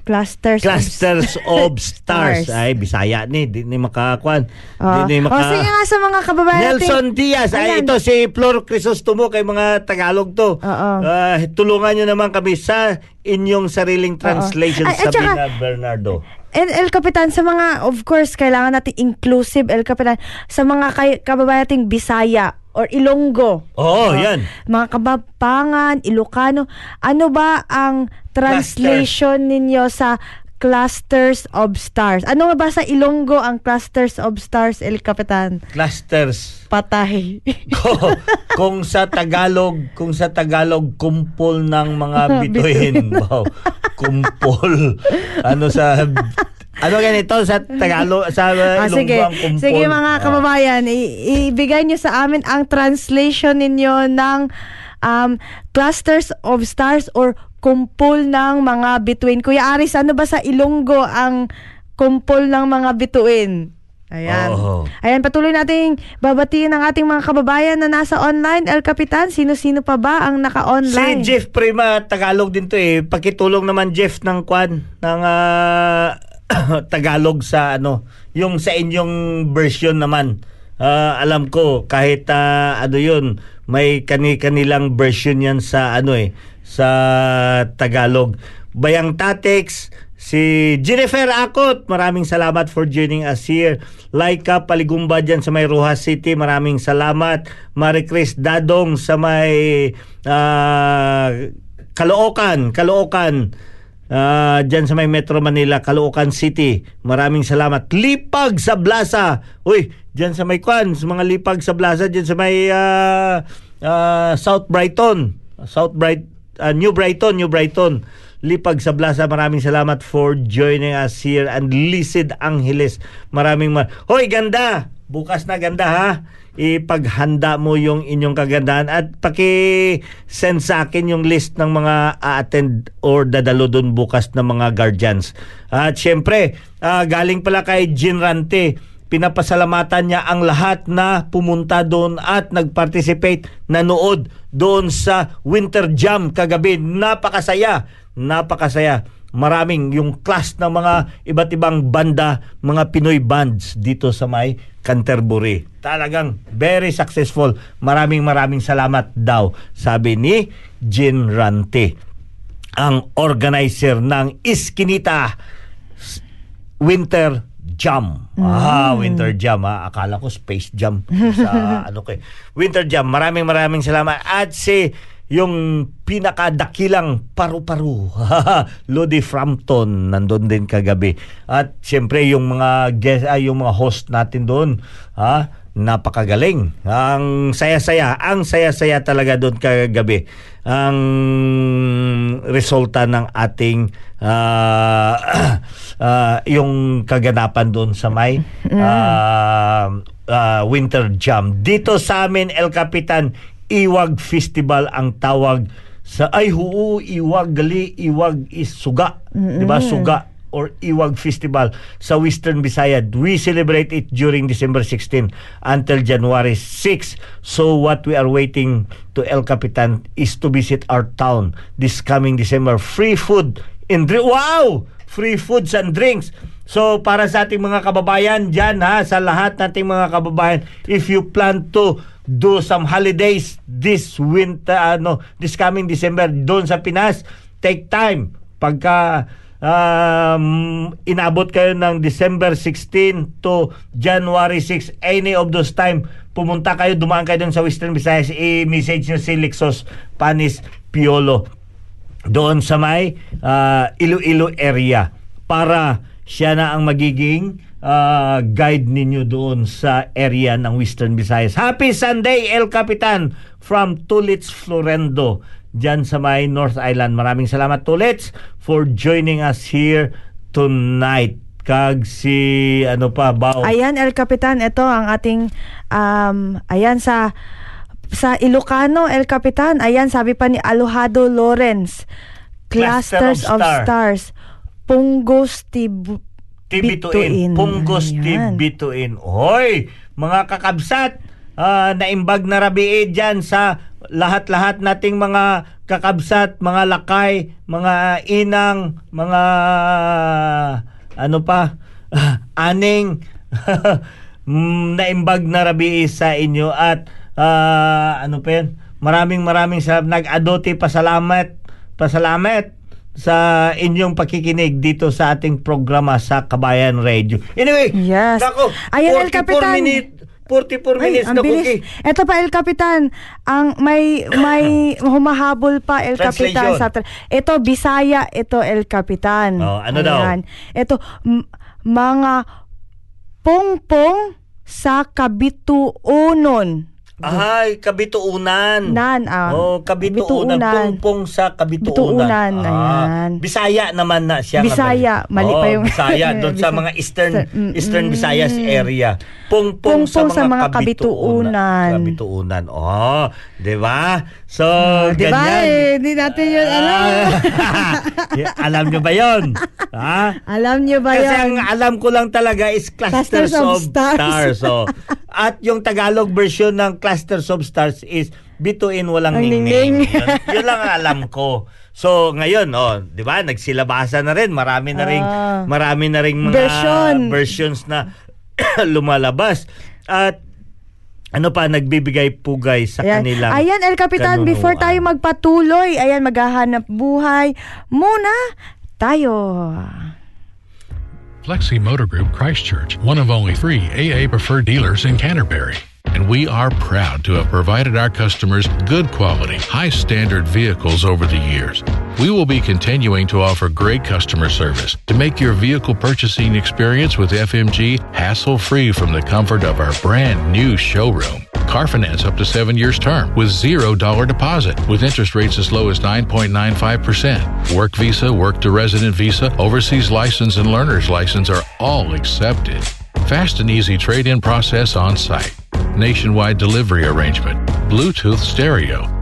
Clusters. Clusters of Stars. Stars. Ay, Bisaya ni. Di ni makakuan. Oh. Di ni Oh, maka... sige nga sa mga kababayan Nelson natin. Diaz. Ay, ito si Flor Crisostomo kay mga Tagalog to. Oo. Ah, tulungan nyo naman kami sa inyong sariling translation Ay, sa Bina Bernardo. And El Capitan, sa mga, of course, kailangan natin inclusive, El Capitan, sa mga kay, kababayan nating Bisaya or Ilonggo. Oo, Uh, yan. Mga Kabapangan, Ilocano, ano ba ang translation ninyo sa clusters of stars? Ano nga ba sa Ilonggo ang clusters of stars, El Capitan? Clusters. Patay. kung, kung sa Tagalog, kung sa Tagalog kumpol ng mga bituin. wow. Kumpol. Ano sa ano ganito sa Tagalog sa Ah, Ilonggo sige. ang kumpol. Sige mga Ah. kababayan, i- ibigay niyo sa amin ang translation ninyo ng um, clusters of stars or kumpol ng mga bituin. Kuya Aris, ano ba sa Ilonggo ang kumpol ng mga bituin? Ayan. Oo. Ayan, patuloy nating babatiin ang ating mga kababayan na nasa online. El Capitan, sino-sino pa ba ang Si naka-online? Jeff Prima, Tagalog din to eh. Pakitulong naman Jeff ng kwan ng ah, Tagalog sa ano, yung sa inyong version naman. Ah, alam ko kahit ah, ano 'yun, may kani-kanilang version yan sa ano eh, sa Tagalog. Bayang Tatex, si Jennifer Akot, maraming salamat for joining us here. Laika Paligumba dyan sa may Rojas City, maraming salamat. Marie Chris Dadong sa may ah, Caloocan, Caloocan. Ah, dyan sa may Metro Manila, Caloocan City. Maraming salamat. Lipag sa Blasa. Uy, dyan sa may Kwan, sa mga lipag sa Blasa, dyan sa may ah, ah, South Brighton. South Bright ah, New Brighton, New Brighton. Lipag sa Blasa, maraming salamat for joining us here and Lisid Angeles. Maraming mar Hoy, ganda! Bukas na ganda ha. Ipaghanda mo yung inyong kagandahan at paki-send sa akin yung list ng mga a-attend or dadalo doon bukas ng mga guardians. At syempre, ah, galing pala kay Jean Rante pinapasalamatan niya ang lahat na pumunta doon at nag-participate, nanood doon sa Winter Jam kagabi. Napakasaya, napakasaya. Maraming yung class ng mga iba't ibang banda, mga Pinoy bands dito sa may Canterbury. Talagang very successful. Maraming maraming salamat daw, sabi ni Jean Rante, ang organizer ng Iskinita Winter Jam. Ah, Winter Jam. Ah. Akala ko Space Jam sa ano kay. Winter Jam. Maraming maraming salamat. At si yung pinakadakilang paru-paru, Lodi Frampton, nandun din kagabi. At siyempre yung mga guest, ay, yung mga host natin doon, ha? napakagaling. Ang saya-saya, ang saya-saya talaga doon kagabi. Ang resulta ng ating ah, ah, yung kaganapan doon sa may ah, ah, Winter Jam. Dito sa amin, El Capitan, Iwag Festival ang tawag sa ay huu iwag gali iwag is suga 'di ba suga or Iwag Festival sa Western Visayas. We celebrate it during December 16 until January 6. So what we are waiting to El Capitan is to visit our town this coming December. Free food and drink. Wow! Free foods and drinks. So para sa ating mga kababayan dyan ha, sa lahat nating mga kababayan, if you plan to do some holidays this winter, ano, this coming December doon sa Pinas, take time. Pagka um, inabot kayo ng December 16 to January 6, any of those time, pumunta kayo, dumaan kayo dun sa Western Visayas, i-message nyo si Lixos Panis Piolo doon sa may ah, Iloilo area para siya na ang magiging ah, guide ninyo doon sa area ng Western Visayas. Happy Sunday, El Capitan from Tulits Florendo dyan sa may North Island. Maraming salamat Tulits for joining us here tonight. Kag si ano pa bao Ayan, El Capitan, ito ang ating, um, ayan sa sa Ilocano, El Capitan, ayan, sabi pa ni Alojado Lawrence, Cluster Clusters of of, Star. Stars, Punggos Tib Tibituin. Punggos Ayan. Tibituin. Hoy, mga kakabsat, ah, naimbag na rabii dyan sa lahat-lahat nating mga kakabsat, mga lakay, mga inang, mga ano pa, aning, mm, naimbag na rabii sa inyo at ah, ano pa yan, maraming maraming salamat. Nag-adote pasalamat, pasalamat sa inyong pakikinig dito sa ating programa sa Kabayan Radio. Anyway, Yes. nako, Ayan, El 44 Capitan. minute, 44 Ay, minutes na cookie. Ito pa, El Capitan. Ang may may humahabol pa, El Capitan. Sa tra- ito, Bisaya. Ito, El Capitan. Oh, ano daw? Ito, m- mga pongpong sa kabituunon. Ay, kabituunan. Nan, ah. Oh, kabituunan. Pungpong sa kabituunan. Bituunan, Ah, ayan. Bisaya naman na siya. Bisaya, mali oh, pa yung- Bisaya, doon sa mga Eastern Mm, Eastern mm. Visayas area. Pungpong, Pungpong sa mga, kabituunan. Kabituunan. Oh, 'di ba? So, Di ba? ganyan. Eh, Hindi natin yun alam. Ah, alam nyo ba yon? Ha? alam nyo ba Kasi yan? ang alam ko lang talaga is Clusters, Clusters of of, Stars. Stars. So, at yung Tagalog version ng Clusters of Stars is Bituin Walang Ang Ningning. ningning. yun, yun lang ang alam ko. So, ngayon, oh, 'di ba? Nagsilabasa na rin, marami na ring Ah. marami na ring mga Version. versions na lumalabas. At ano pa nagbibigay pugay sa Ayan. kanilang Ayan, El Capitan, before kanunuan. tayo magpatuloy, ayan, maghahanap buhay, muna tayo. Flexi Motor Group Christchurch, one of only three AA preferred dealers in Canterbury. And we are proud to have provided our customers good quality, high standard vehicles over the years. We will be continuing to offer great customer service to make your vehicle purchasing experience with FMG hassle free from the comfort of our brand new showroom. Car finance up to seven years term with zero dollar deposit with interest rates as low as 9.95%. Work visa, work to resident visa, overseas license, and learner's license are all accepted. Fast and easy trade in process on site. Nationwide delivery arrangement. Bluetooth stereo.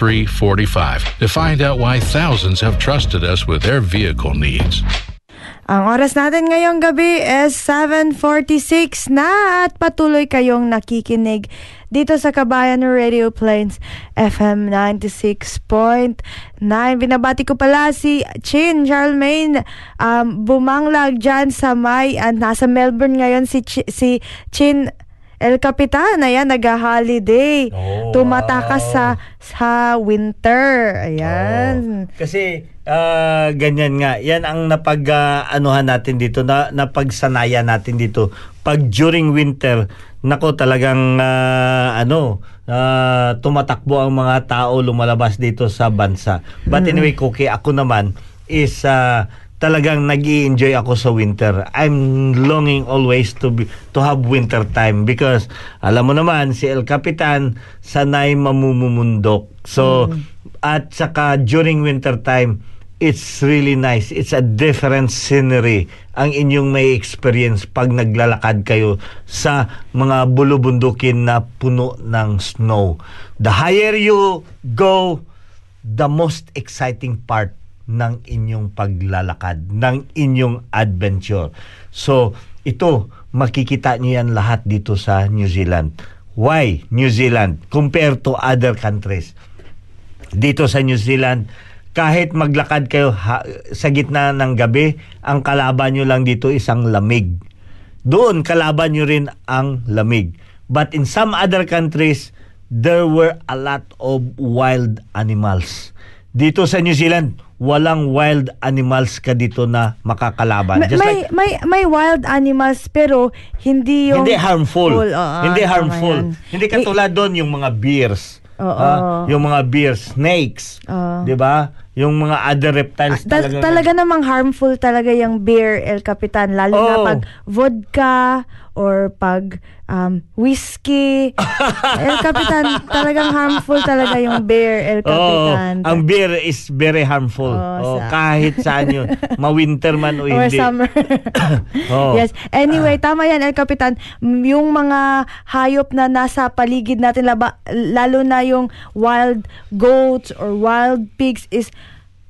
45 to find out why thousands have trusted us with their vehicle needs. Ang oras natin ngayong gabi is 7.46 na at patuloy kayong nakikinig dito sa Kabayan Radio Plains FM 96.9. Binabati ko pala si Chin Charlemagne um, bumanglag dyan sa may, at nasa Melbourne ngayon si, Chi- si Chin El Capitan, ayan, nag-holiday. Oh, Tumatakas wow. sa sa winter. Ayan. Oo. Kasi ah, ganyan nga, yan ang napag ah, anuhan natin dito na napagsanayan natin dito. Pag during winter, nako talagang ah, ano, ah, tumatakbo ang mga tao lumalabas dito sa bansa. But anyway, Cookie, ako naman is ah, talagang nag enjoy ako sa winter. I'm longing always to be, to have winter time because alam mo naman si El Capitan sanay mamumundok. So at saka during winter time it's really nice. It's a different scenery ang inyong may experience pag naglalakad kayo sa mga bulubundukin na puno ng snow. The higher you go, the most exciting part ng inyong paglalakad, ng inyong adventure. So, ito, makikita niyo yan lahat dito sa New Zealand. Why New Zealand compared to other countries? Dito sa New Zealand, kahit maglakad kayo ha- sa gitna ng gabi, ang kalaban nyo lang dito isang lamig. Doon, kalaban nyo rin ang lamig. But in some other countries, there were a lot of wild animals. Dito sa New Zealand, walang wild animals ka dito na makakalaban. May, Just may, like, may, may wild animals pero hindi yung... hindi harmful. Full, oo, hindi harmful. yan. Hindi katulad doon yung mga bears. Ah, yung mga bears, snakes, Oo. 'di ba? Yung mga other reptiles Ta- talaga. talaga namang harmful talaga yung beer, El Capitan. Lalo na Oh. pag vodka or pag um, whiskey. El Capitan, talagang harmful talaga yung beer, El Oo, Capitan. ang beer is very harmful. Oo, Oh, sa- kahit saan yun. Ma-winter man o or hindi. summer. Oo. Yes. Anyway, tama yan, El Capitan. Yung mga hayop na nasa paligid natin, laba, lalo na yung wild goats or wild pigs is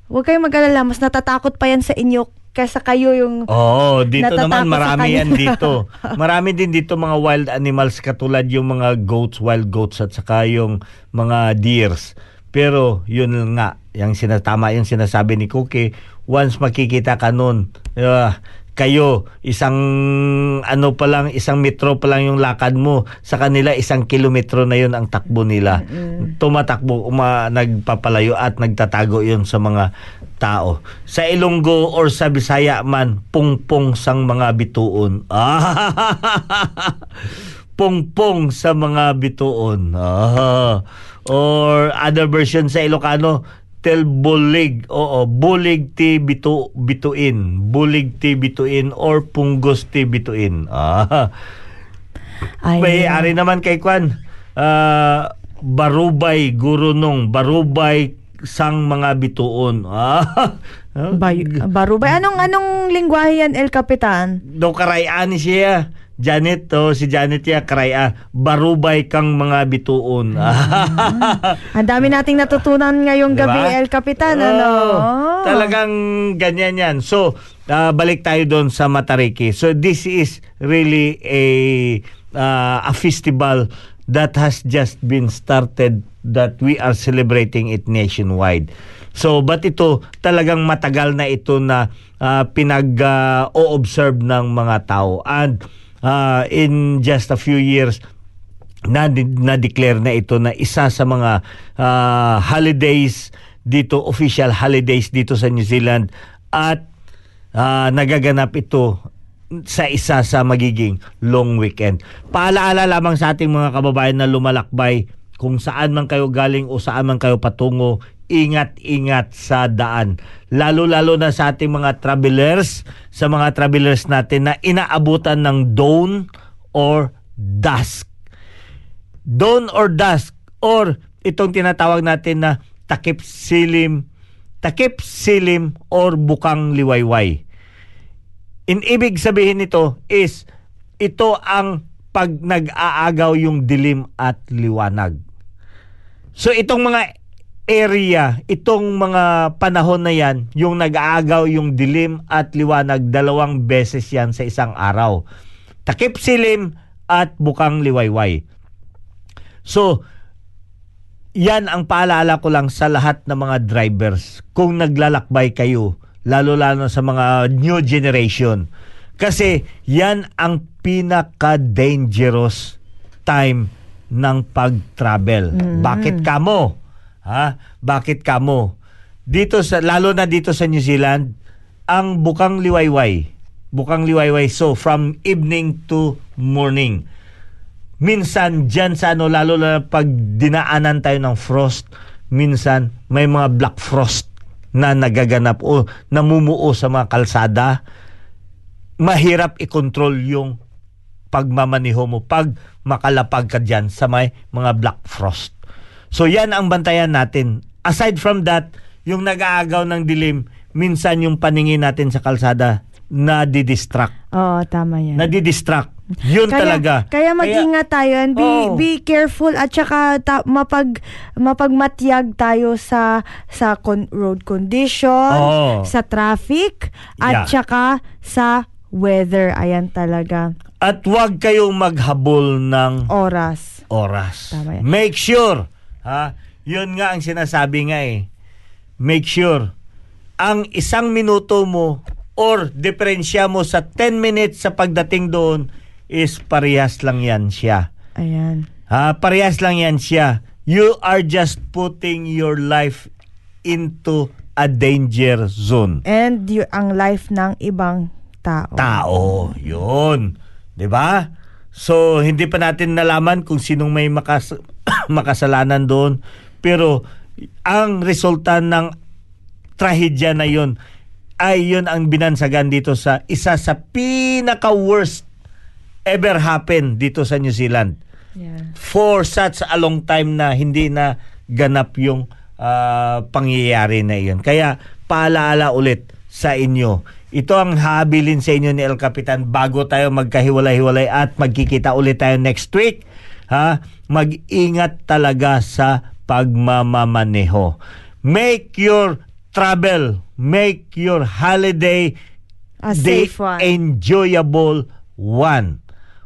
huwag kayong mag-alala, mas natatakot pa yan sa inyo kaysa kayo yung Oo, dito naman marami yan dito. Marami din dito mga wild animals katulad yung mga goats, wild goats at saka yung mga deers. Pero yun nga, yung sinatama yung sinasabi ni Cookie, once makikita ka nun, ah, kayo, isang ano pa lang, isang metro pa lang yung lakad mo. Sa kanila, isang kilometro na yun ang takbo nila. Tumatakbo, uma, nagpapalayo at nagtatago yun sa mga tao. Sa Ilonggo or sa Bisaya man, pungpong sang mga bituon. pungpong sa mga bituon. Ah. Or other version sa Ilocano, tel bulig. Oo, bulig ti bitu bituin. Bulig ti bituin or punggos ti bituin. Ah. Ay, May ari naman kay Kwan. ah, barubay gurunong, barubay sang mga bituon. Ah. Bay- barubay. Anong anong lingwahe yan, El Capitan? do karayaan siya. Janet to, si Janet ya karaya. Barubay kang mga bituon. Ang dami nating natutunan ngayong Diba? gabi, El Capitan. Oo, ano? Talagang ganyan yan. So, ah, balik tayo doon sa Matariki. So, this is really a ah, a festival that has just been started that we are celebrating it nationwide. So, but ito, talagang matagal na ito na ah, pinag-o-observe ng mga tao. And ah, in just a few years, na na-declare na ito na isa sa mga ah, holidays dito, official holidays dito sa New Zealand at ah, nagaganap ito sa isa sa magiging long weekend. Paalaala lamang sa ating mga kababayan na lumalakbay kung saan man kayo galing o saan man kayo patungo, ingat-ingat sa daan. Lalo-lalo na sa ating mga travelers, sa mga travelers natin na inaabutan ng dawn or dusk dawn or dusk or itong tinatawag natin na takip silim takip silim or bukang liwayway. In ibig sabihin nito is ito ang pag nag-aagaw yung dilim at liwanag. So itong mga area, itong mga panahon na yan, yung nag-aagaw yung dilim at liwanag, dalawang beses yan sa isang araw. Takip silim at bukang liwayway. So, yan ang paalala ko lang sa lahat ng mga drivers. Kung naglalakbay kayo, lalo-lalo sa mga new generation. Kasi yan ang pinaka-dangerous time ng pag-travel. Bakit kamo? Ha? Bakit kamo? Dito sa lalo na dito sa New Zealand, ang bukang liwayway. Bukang liwayway so from evening to morning minsan dyan sa ano, lalo na pag dinaanan tayo ng frost, minsan may mga black frost na nagaganap o namumuo sa mga kalsada, mahirap i-control yung pagmamaniho mo pag makalapag ka dyan sa may mga black frost. So yan ang bantayan natin. Aside from that, yung nag-aagaw ng dilim, minsan yung paningin natin sa kalsada na didistract. Oo, tama yan. Nadidistract. Yun kaya, talaga. Kaya mag-ingat tayo and be, Oo. be careful at saka ta- mapag, mapagmatyag tayo sa sa con- road condition, Oo. sa traffic, at Yeah. saka sa weather. Ayan talaga. At huwag kayong maghabol ng Oras. oras. Tama yan. Make sure, ha? Yun nga ang sinasabi nga eh. Make sure ang isang minuto mo or diferensya mo sa 10 minutes sa pagdating doon is parehas lang yan siya. Ayan. Ha, parehas lang yan siya. You are just putting your life into a danger zone. And y- ang life ng ibang tao. tao. Yun. 'Di ba? So hindi pa natin nalaman kung sinong may makas makasalanan doon, pero ang resulta ng trahedya na 'yon ay 'yun ang binansagan dito sa isa sa pinaka worst ever happen dito sa New Zealand Yeah. for such a long time na hindi na ganap yung ah, pangyayari na iyon. Kaya paalaala ulit sa inyo. Ito ang habilin sa inyo ni El Capitan bago tayo magkahiwalay-hiwalay at magkikita ulit tayo next week. Ha? Mag-ingat talaga sa pagmamamaneho. Make your travel. Make your holiday A day safe one. enjoyable one.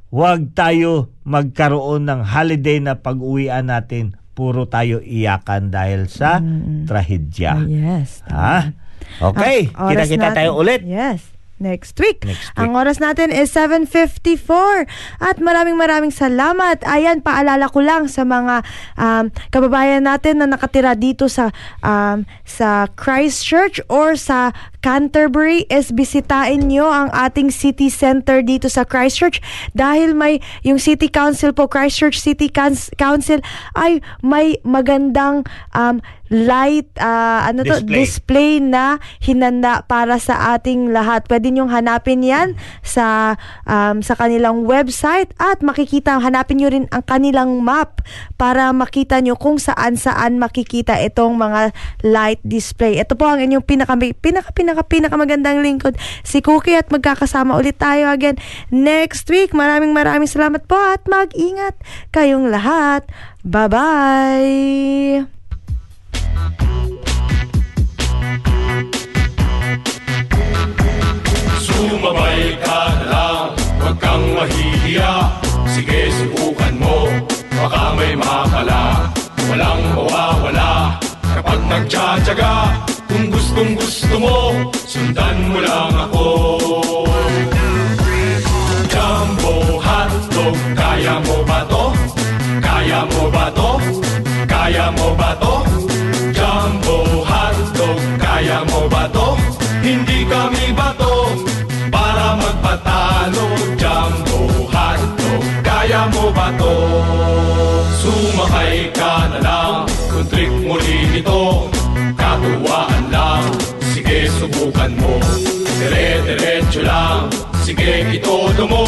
Huwag tayo magkaroon ng holiday na pag-uwian natin, puro tayo iyakan dahil sa trahedya. Ah, yes. Ha? Okay, oras kita-kita natin- tayo ulit. Yes. Next week. Next week. Ang oras natin is 7.54. At maraming maraming salamat. Ayan, paalala ko lang sa mga um, kababayan natin na nakatira dito sa um, sa Christchurch or sa Canterbury is bisitahin nyo ang ating city center dito sa Christchurch dahil may yung city council po Christchurch City Council ay may magandang um, light ah, ano to Display. display na hinanda para sa ating lahat. Pwede niyong hanapin 'yan sa um, sa kanilang website at makikita hanapin niyo rin ang kanilang map para makita niyo kung saan-saan makikita itong mga light display. Ito po ang inyong pinaka pinaka pinaka pinaka magandang lingkod si Cookie at magkakasama ulit tayo again next week. Maraming maraming salamat po at mag-ingat kayong lahat. Bye-bye. Sumabay ka lang, huwag kang mahihiya Sige, subukan mo, baka may makala Walang mawawala kapag nagtsatsaga Kung gustong gusto mo, sundan mo lang ako Jumbo hotdog, kaya mo ba to? Kaya mo ba to? Kaya mo ba to? Kami bato para magpatalo Jumbo hotdog, kaya mo ba to? Sumakay ka na lang, kung trick muli nito Katuwaan lang, sige subukan mo. Dire-diretso lang, sige itodo mo.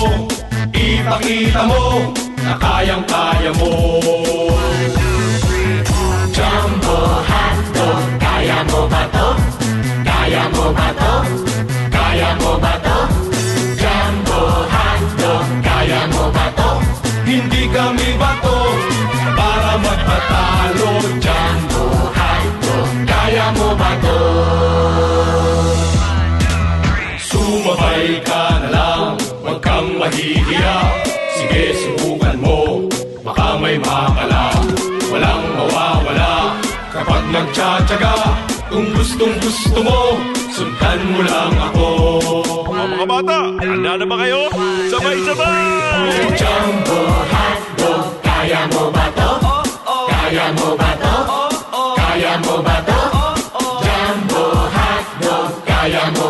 Ipakita mo na kayang-kaya mo. Jumbo hotdog, kaya mo ba to? Kaya mo ba to? Kaya mo ba to? Jumbo hotdog, kaya mo ba to? Hindi kami bato para magpatalo Jumbo hotdog, kaya mo ba to? Sumabay ka na lang, huwag kang mahihiya Sige, subukan mo, baka may makala Walang mawawala kapag nagtsatsaga Kung gustong gusto mo, sundan mo lang ako Mga bata, handa na ba kayo? Sabay-sabay! Jumbo hotdog, kaya mo ba to? Kaya mo ba to? Kaya mo ba to? Jumbo hotdog, kaya mo